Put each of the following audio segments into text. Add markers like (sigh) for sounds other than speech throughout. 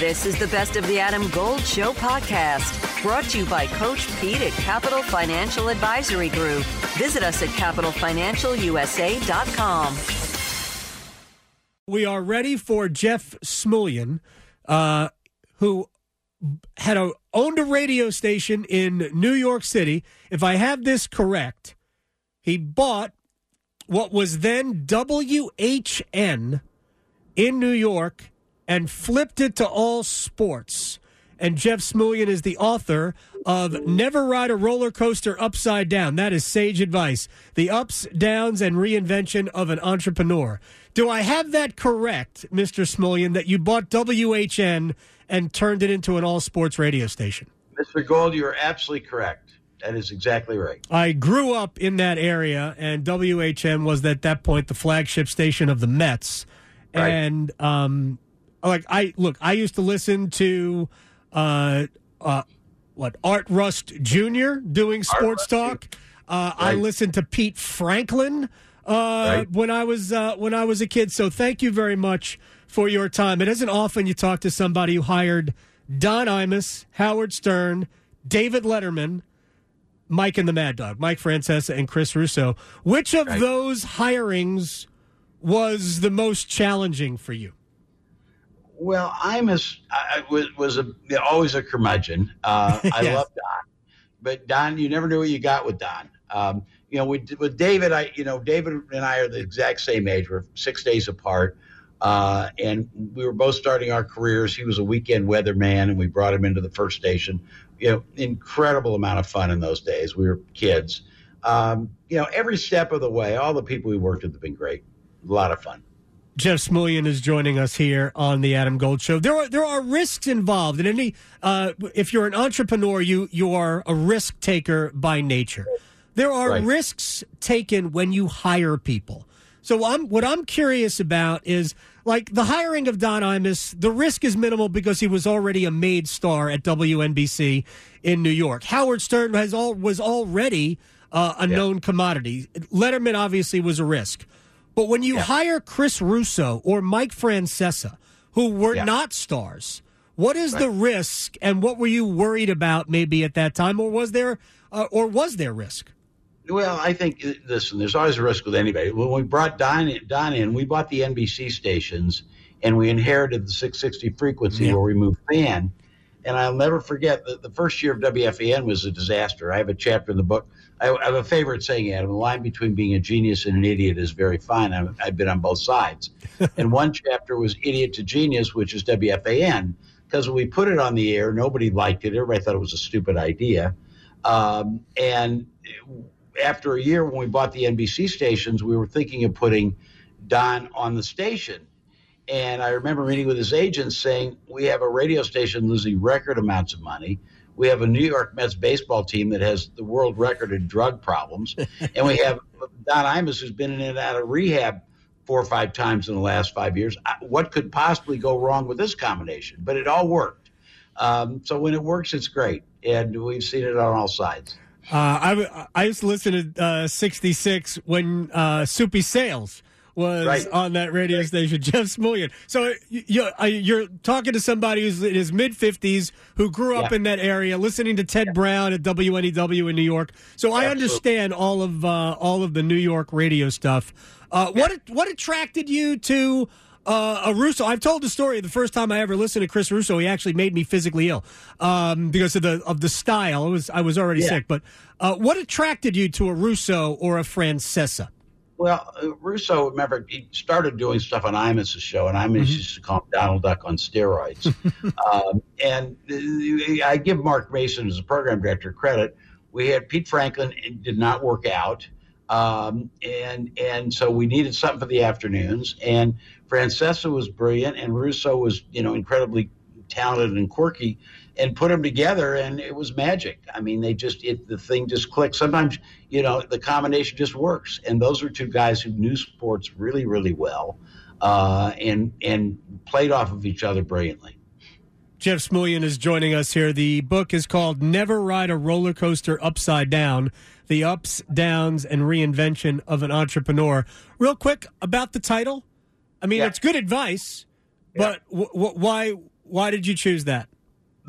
This is the Best of the Adam Gold Show podcast, brought to you by Coach Pete at Capital Financial Advisory Group. Visit us at capitalfinancialusa.com. We are ready for Jeff Smulyan, uh, who had a, owned a radio station in New York City. If I have this correct, he bought what was then WHN in New York and flipped it to all sports. And Jeff Smulyan is the author of Never Ride a Roller Coaster Upside Down. That is sage advice. The ups, downs, and reinvention of an entrepreneur. Do I have that correct, Mr. Smulyan, that you bought WHN and turned it into an all sports radio station? Mr. Gold, you're absolutely correct. That is exactly right. I grew up in that area, and WHN was at that point the flagship station of the Mets. Right. And um, like I look, I used to listen to uh, uh, what Art Rust Jr. doing sports talk. Uh, I listened to Pete Franklin uh, Right. when I was uh, when I was a kid. So thank you very much for your time. It isn't often you talk to somebody who hired Don Imus, Howard Stern, David Letterman, Mike and the Mad Dog, Mike Francesa, and Chris Russo. Which of Right. those hirings was the most challenging for you? Well, I'm a, I was, was a, always a curmudgeon. Uh, (laughs) I love Don, but Don, you never knew what you got with Don. Um, you know, with, with David, I, you know, David and I are the exact same age. We're six days apart. Uh, and we were both starting our careers. He was a weekend weatherman, and we brought him into the first station. You know, incredible amount of fun in those days. We were kids. Um, you know, every step of the way, all the people we worked with have been great. A lot of fun. Jeff Smulyan is joining us here on the Adam Gold Show. There are there are risks involved, and any uh, if you're an entrepreneur, you you are a risk taker by nature. There are Right. risks taken when you hire people. So I'm what I'm curious about is like the hiring of Don Imus. The risk is minimal because he was already a made star at WNBC in New York. Howard Stern has all was already uh, a Yeah. known commodity. Letterman obviously was a risk. But when you Yeah. hire Chris Russo or Mike Francesa, who were Yeah. not stars, what is the risk, and what were you worried about maybe at that time, or was there, uh, or was there risk? Well, I think listen. There's always a risk with anybody. When we brought Don in, Don in, we bought the NBC stations, and we inherited the 660 frequency Yeah. where we moved fan. And I'll never forget that the first year of WFAN was a disaster. I have a chapter in the book. I, I have a favorite saying, Adam. The line between being a genius and an idiot is very fine. I've, I've been on both sides. (laughs) and one chapter was idiot to genius, which is WFAN, because when we put it on the air, nobody liked it. Everybody thought it was a stupid idea. Um, and after a year, when we bought the NBC stations, we were thinking of putting Don on the station. And I remember meeting with his agents saying, We have a radio station losing record amounts of money. We have a New York Mets baseball team that has the world record in drug problems. (laughs) and we have Don Imus, who's been in and out of rehab four or five times in the last five years. What could possibly go wrong with this combination? But it all worked. Um, so when it works, it's great. And we've seen it on all sides. Uh, I, I used to listen to uh, 66 when uh, Soupy Sales was Right. on that radio station, (laughs) Jeff Smulyan. So uh, you're talking to somebody who's in his mid 50s who grew up Yeah. in that area, listening to Ted Brown at WNEW in New York. So I understand all of uh, all of the New York radio stuff. Uh, What what attracted you to uh, a Russo? I've told the story. The first time I ever listened to Chris Russo, he actually made me physically ill um, because of the of the style. It was I was already Yeah. sick. But uh, what attracted you to a Russo or a Francesa? Well, uh, Russo, remember, he started doing stuff on Imus's show, and Imus used to call him Donald Duck on steroids. (laughs) um, and uh, I give Mark Mason, as a program director, credit. We had Pete Franklin, it did not work out. Um, and and so we needed something for the afternoons. And Francesa was brilliant, and Russo was, you know, incredibly talented and quirky and put them together and it was magic i mean they just it the thing just clicked sometimes you know the combination just works and those are two guys who knew sports really really well uh, and and played off of each other brilliantly Jeff Smulyan is joining us here. The book is called Never Ride a Roller Coaster Upside Down The Ups, Downs, and Reinvention of an Entrepreneur. Real quick about the title. I mean, Yeah. it's good advice, But w- w- why why did you choose that?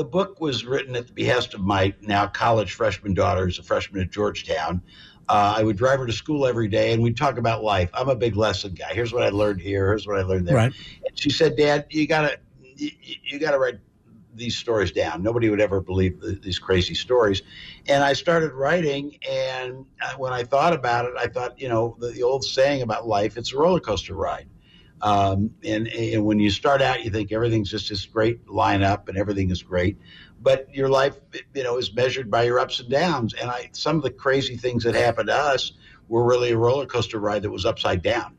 The book was written at the behest of my now college freshman daughter, who's a freshman at Georgetown. Uh, I would drive her to school every day, and we'd talk about life. I'm a big lesson guy. Here's what I learned here. Here's what I learned there. Right. And she said, "Dad, you gotta you, you gotta write these stories down. Nobody would ever believe th- these crazy stories." And I started writing, and uh, when I thought about it, I thought, you know, the, the old saying about life: it's a roller coaster ride. Um, and, and when you start out, you think everything's just this great lineup and everything is great, but your life, you know, is measured by your ups and downs. And I, some of the crazy things that happened to us were really a roller coaster ride that was upside down,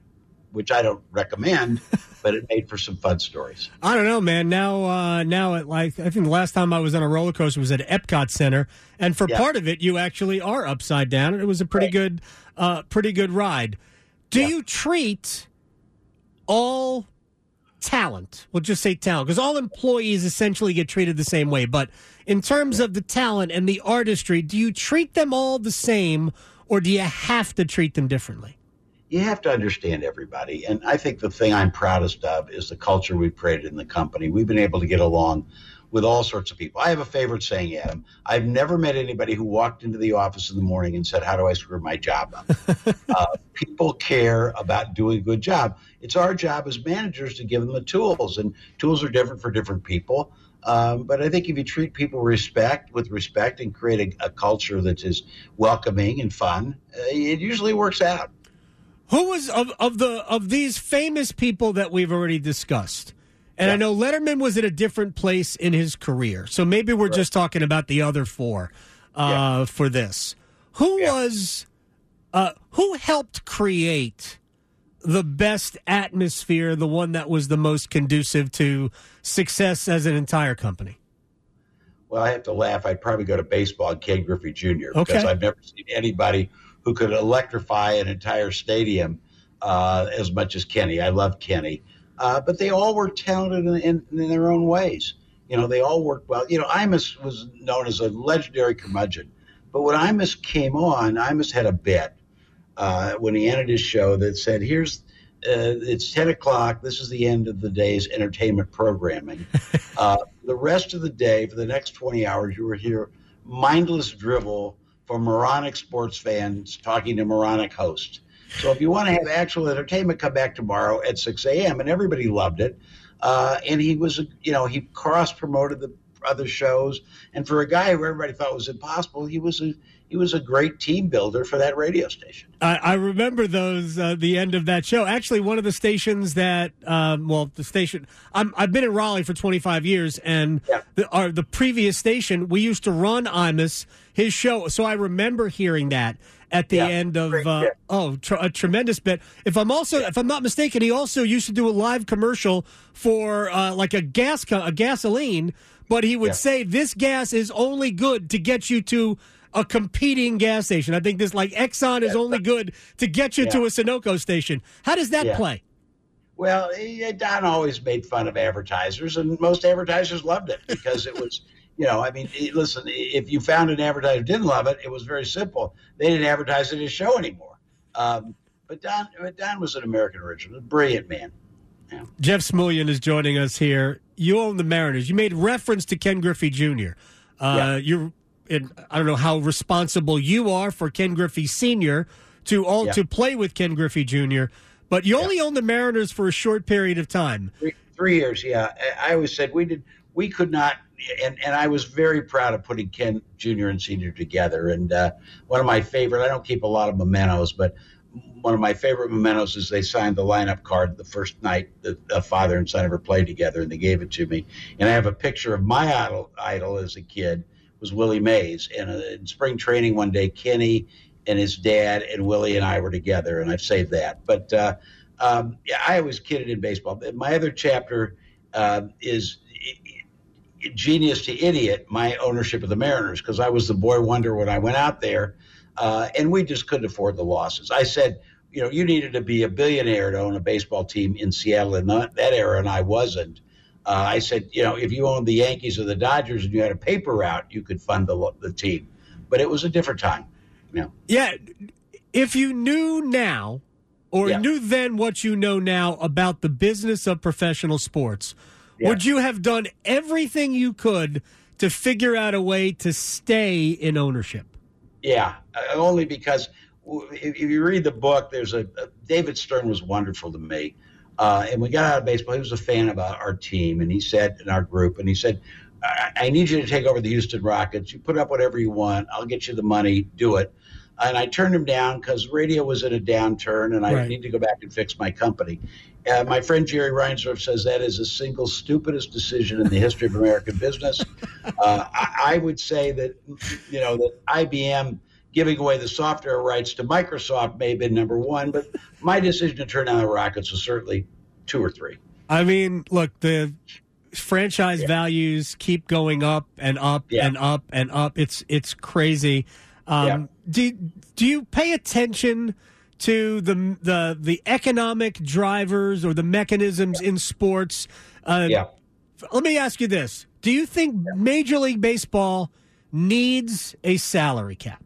which I don't recommend, (laughs) but it made for some fun stories. I don't know, man. Now, uh, now at like I think the last time I was on a roller coaster was at Epcot Center, and for Yeah. part of it, you actually are upside down, and it was a pretty Right. good, uh, pretty good ride. Do Yeah. you treat all talent? We'll just say talent, because all employees essentially get treated the same way. But in terms of the talent and the artistry, do you treat them all the same, or do you have to treat them differently? you have to understand everybody. And I think the thing I'm proudest of is the culture we've created in the company. We've been able to get along with all sorts of people. I have a favorite saying, Adam. I've never met anybody who walked into the office in the morning and said, How do I screw my job up? (laughs) uh, people care about doing a good job. It's our job as managers to give them the tools, and tools are different for different people. Um, but I think if you treat people respect with respect and create a, a culture that is welcoming and fun, uh, it usually works out. Who was of, of the of these famous people that we've already discussed? And I know Letterman was at a different place in his career, so maybe we're just talking about the other four uh, Yeah. for this. Who Yeah. was uh, who helped create the best atmosphere, the one that was the most conducive to success as an entire company? Well, I have to laugh. I'd probably go to baseball and Ken Griffey Jr. because I've never seen anybody who could electrify an entire stadium uh, as much as Kenny. I love Kenny, uh, but they all were talented in, in, in their own ways. You know, they all worked well. You know, Imus was known as a legendary curmudgeon, but when Imus came on, Imus had a bet uh, when he ended his show that said, "Here's." Uh, it's 10 o'clock. This is the end of the day's entertainment programming. (laughs) Uh, the rest of the day, for the next 20 hours, you will hear mindless drivel from moronic sports fans talking to moronic hosts. So if you want to have actual entertainment, come back tomorrow at 6 a.m. And everybody loved it. Uh, and he was, you know, he cross promoted the other shows. And for a guy who everybody thought was impossible, he was a he was a great team builder for that radio station. I, I remember those uh, the end of that show. Actually, one of the stations that, um, well, the station I'm, I've been in Raleigh for 25 years, and Yeah. the, our, the previous station we used to run Imus his show, so I remember hearing that at the Yeah. end of uh, oh tr- a tremendous bit. If I'm also if I'm not mistaken, he also used to do a live commercial for uh, like a gas co- a gasoline, but he would Yeah. say this gas is only good to get you to a competing gas station. I think this like Exxon is only good to get you to a Sunoco station. How does that Yeah. play? Well, eh, Don always made fun of advertisers, and most advertisers loved it because it was, (laughs) you know, I mean, eh, listen, if you found an advertiser didn't love it, it was very simple. They didn't advertise it his show anymore. Um, but Don, but Don was an American original, a brilliant man. Jeff Smulyan is joining us here. You own the Mariners. You made reference to Ken Griffey Jr. Uh, Yeah. You're, and I don't know how responsible you are for Ken Griffey Sr. to all Yeah. to play with Ken Griffey Jr. But you only owned the Mariners for a short period of time. Three, three years, yeah. I, always said we did, we could not, and, and I was very proud of putting Ken Jr. and Senior together. And uh, one of my favorite, I don't keep a lot of mementos, but one of my favorite mementos is they signed the lineup card the first night that a father and son ever played together, and they gave it to me. And I have a picture of my idol, idol as a kid was Willie Mays. And uh, in spring training one day, Kenny and his dad and Willie and I were together, and I've saved that. But uh, um, yeah, I always kidded in baseball. My other chapter uh, is genius to idiot, my ownership of the Mariners, because I was the boy wonder when I went out there, uh, and we just couldn't afford the losses. I said, you know, you needed to be a billionaire to own a baseball team in Seattle in that, that era, and I wasn't. Uh, I said, you know, if you owned the Yankees or the Dodgers and you had a paper route, you could fund the, the team. But it was a different time. You know. Yeah, if you knew now or Yeah. knew then what you know now about the business of professional sports, would you have done everything you could to figure out a way to stay in ownership? Yeah, uh, only because if, if you read the book, there's a, a David Stern was wonderful to me, uh, and we got out of baseball. He was a fan of our, team, and he said in our group, and he said, I, "I need you to take over the Houston Rockets. You put up whatever you want. I'll get you the money. Do it." And I turned him down because radio was in a downturn, and I Right. need to go back and fix my company. Uh, my friend Jerry Reinsdorf says that is the single stupidest decision in the history of American business. (laughs) Uh, I, I would say that you know that IBM giving away the software rights to Microsoft may have been number one, but my decision to turn down the Rockets was certainly two or three. I mean, look, the franchise values keep going up and up Yeah. and up and up. It's it's crazy. Um, Yeah. Do do you pay attention to the the the economic drivers or the mechanisms in sports? Uh, Yeah. Let me ask you this: Do you think Major League Baseball needs a salary cap?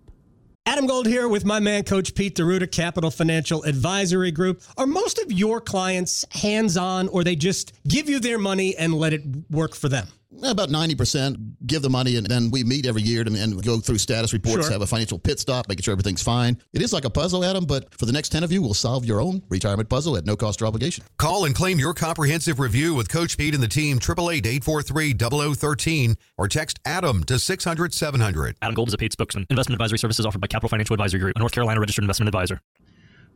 Adam Gold here with my man, Coach Pete DeRuta, Capital Financial Advisory Group. Are most of your clients hands on or they just give you their money and let it work for them? Eh, about 90% give the money, and then we meet every year to, and go through status reports, Sure. have a financial pit stop, making sure everything's fine. It is like a puzzle, Adam, but for the next 10 of you, we'll solve your own retirement puzzle at no cost or obligation. Call and claim your comprehensive review with Coach Pete and the team, 888-843-0013, or text ADAM to 600-700. Adam Gold is a paid spokesman. Investment advisory services offered by Capital Financial Advisory Group, a North Carolina registered investment advisor.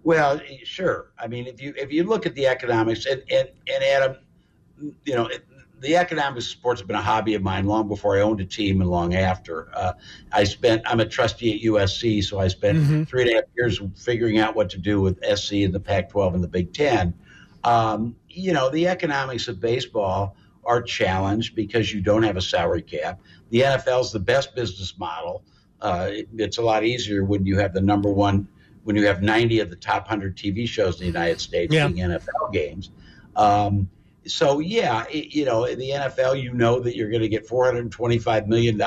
Well, sure. I mean, if you if you look at the economics and and, and Adam, you know, it, the economics of sports have been a hobby of mine long before I owned a team and long after. Uh, I spent. I'm a trustee at USC, so I spent three and a half years figuring out what to do with SC and the Pac-12 and the Big Ten. Um, you know, the economics of baseball are challenged because you don't have a salary cap. The NFL is the best business model. Uh, it- it's a lot easier when you have the number one, when you have 90 of the top 100 TV shows in the United States Yeah. being NFL games. Um, so, yeah, it, you know, in the NFL, you know that you're going to get $425 million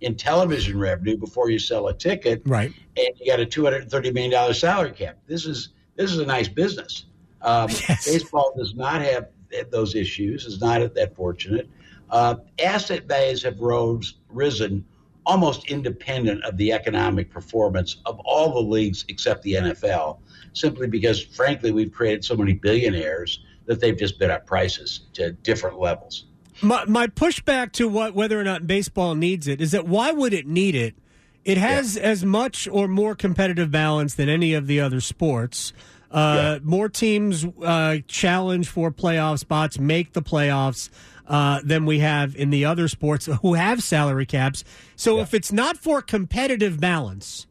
in television revenue before you sell a ticket Right. and you got a two hundred and thirty million dollar salary cap. This is this is a nice business. Um, (laughs) Yes. Baseball does not have those issues. Is not that fortunate. Uh, asset values have rose risen almost independent of the economic performance of all the leagues except the NFL, simply because, frankly, we've created so many billionaires that they've just bid up prices to different levels. My, my pushback to what whether or not baseball needs it is that why would it need it? It has as much or more competitive balance than any of the other sports. Uh, More teams uh, challenge for playoff spots, make the playoffs uh, than we have in the other sports (laughs) who have salary caps. So if it's not for competitive balance,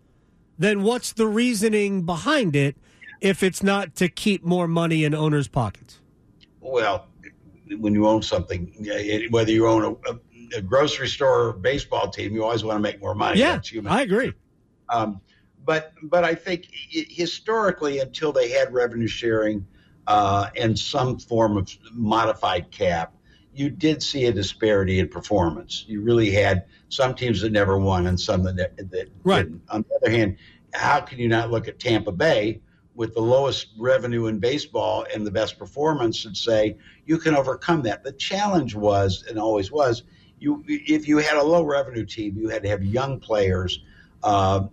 then what's the reasoning behind it if it's not to keep more money in owners' pockets? Well, when you own something, whether you own a, a, a grocery store or baseball team, you always want to make more money. Yeah. I agree. Um, but but I think historically, until they had revenue sharing uh, and some form of modified cap, you did see a disparity in performance. You really had some teams that never won and some that, that Right. didn't. On the other hand, how can you not look at Tampa Bay with the lowest revenue in baseball and the best performance and say you can overcome that? The challenge was and always was you if you had a low revenue team, you had to have young players uh,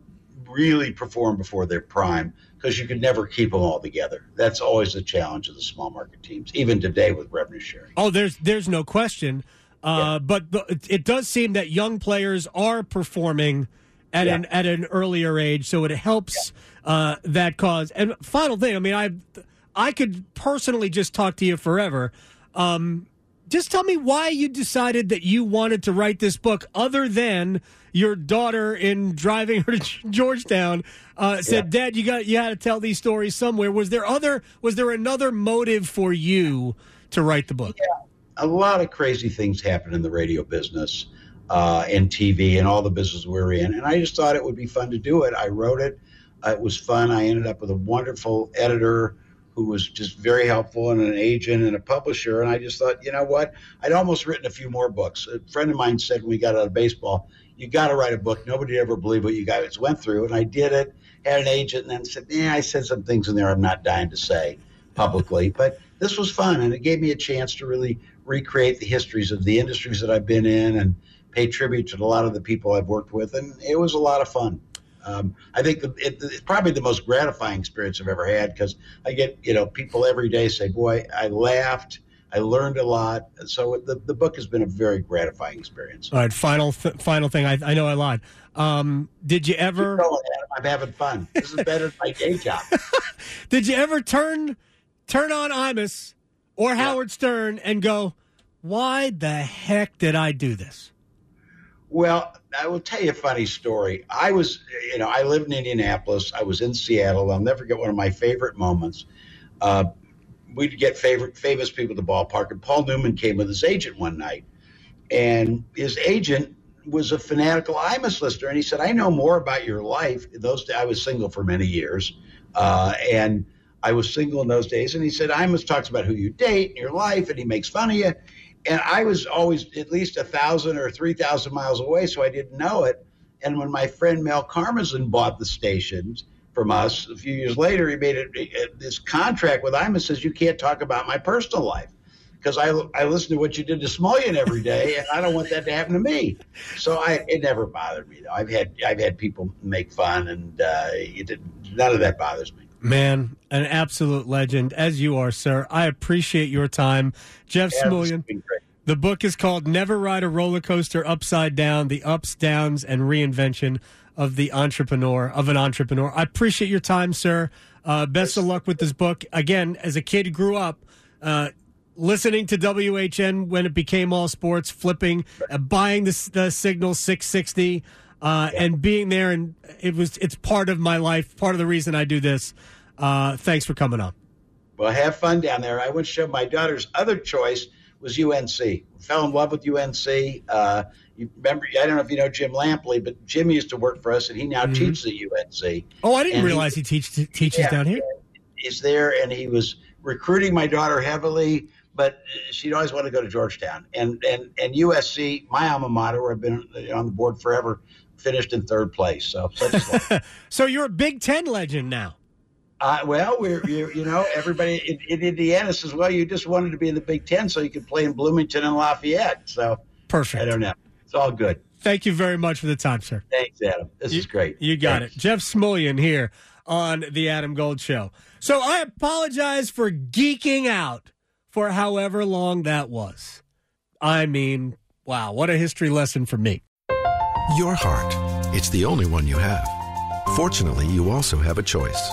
really perform before their prime because you could never keep them all together. That's always the challenge of the small market teams, even today with revenue sharing. Oh, there's there's no question. Uh, But the, it- does seem that young players are performing at Yeah. an at an earlier age, so it helps uh, that cause. And final thing, I mean, I I could personally just talk to you forever. Um, just tell me why you decided that you wanted to write this book, other than your daughter in driving her to Georgetown uh, said, Yeah. "Dad, you got you had to tell these stories somewhere." Was there other? Was there another motive for you to write the book? a lot of crazy things happen in the radio business uh, and TV and all the business we're in. And I just thought it would be fun to do it. I wrote it. It was fun. I ended up with a wonderful editor who was just very helpful and an agent and a publisher. And I just thought, you know what? I'd almost written a few more books. A friend of mine said when we got out of baseball, you got to write a book. Nobody ever believed what you guys went through. And I did it. had an agent, and then said, "Yeah, I said some things in there I'm not dying to say publicly." But this was fun, and it gave me a chance to really recreate the histories of the industries that I've been in and pay tribute to a lot of the people I've worked with, and it was a lot of fun. Um, I think the, it, it's probably the most gratifying experience I've ever had because I get you know people every day say, "Boy, I laughed." I learned a lot. So the, the book has been a very gratifying experience. All right, final th- final thing. I, I know I lied. Um, did you ever? I'm having fun. This is better than my day (laughs) job. (laughs) did you ever turn turn on Imus or yeah. Howard Stern and go, "Why the heck did I do this?" Well, I will tell you a funny story. I was, you know, I lived in Indianapolis. I was in Seattle. I'll never forget one of my favorite moments. Uh, we'd get favorite famous people at the ballpark, and Paul Newman came with his agent one night, and his agent was a fanatical Imus listener, and he said, "I know more about your life." Those days, I was single for many years, uh, and I was single in those days. And he said, "Imus talks about who you date and your life, and he makes fun of you." And I was always at least a thousand or three thousand miles away, so I didn't know it. And when my friend Mel Karmazin bought the stations, from us. A few years later, he made it, this contract with Imus says you can't talk about my personal life because I, I listen to what you did to Smulyan every day, and I don't want that to happen to me. So I it never bothered me though. I've had I've had people make fun, and uh, it, none of that bothers me. Man, an absolute legend as you are, sir. I appreciate your time, Jeff yeah. The book is called Never Ride a Roller Coaster Upside Down: The Ups, Downs, and Reinvention of the entrepreneur of an entrepreneur. I appreciate your time, sir. Uh, best of luck with this book. Again, as a kid, grew up uh, listening to WHN when it became all sports, flipping, uh, buying the, the Signal 660, uh, and being there, and it was it's part of my life, part of the reason I do this. Uh, thanks for coming on. Well, have fun down there. I went to show my daughter's other choice was UNC. Fell in love with UNC. Uh, you remember? I don't know if you know Jim Lampley, but Jim used to work for us, and he now mm-hmm. teaches at UNC. Oh, I didn't and realize he, he teach, teaches yeah, down here. He's there, and he was recruiting my daughter heavily, but she'd always want to go to Georgetown and and and USC, my alma mater, where I've been on the board forever, finished in third place. So, so (laughs) you're a Big Ten legend now. Uh, well, we're you, you know everybody in, in, Indiana says, well, you just wanted to be in the Big Ten so you could play in Bloomington and Lafayette. So perfect. I don't know. It's all good. Thank you very much for the time, sir. Thanks, Adam. This you, is great. You got Thanks. it. Jeff Smulyan here on the Adam Gold Show. So I apologize for geeking out for however long that was. I mean, wow, what a history lesson for me. Your heart. It's the only one you have. Fortunately, you also have a choice.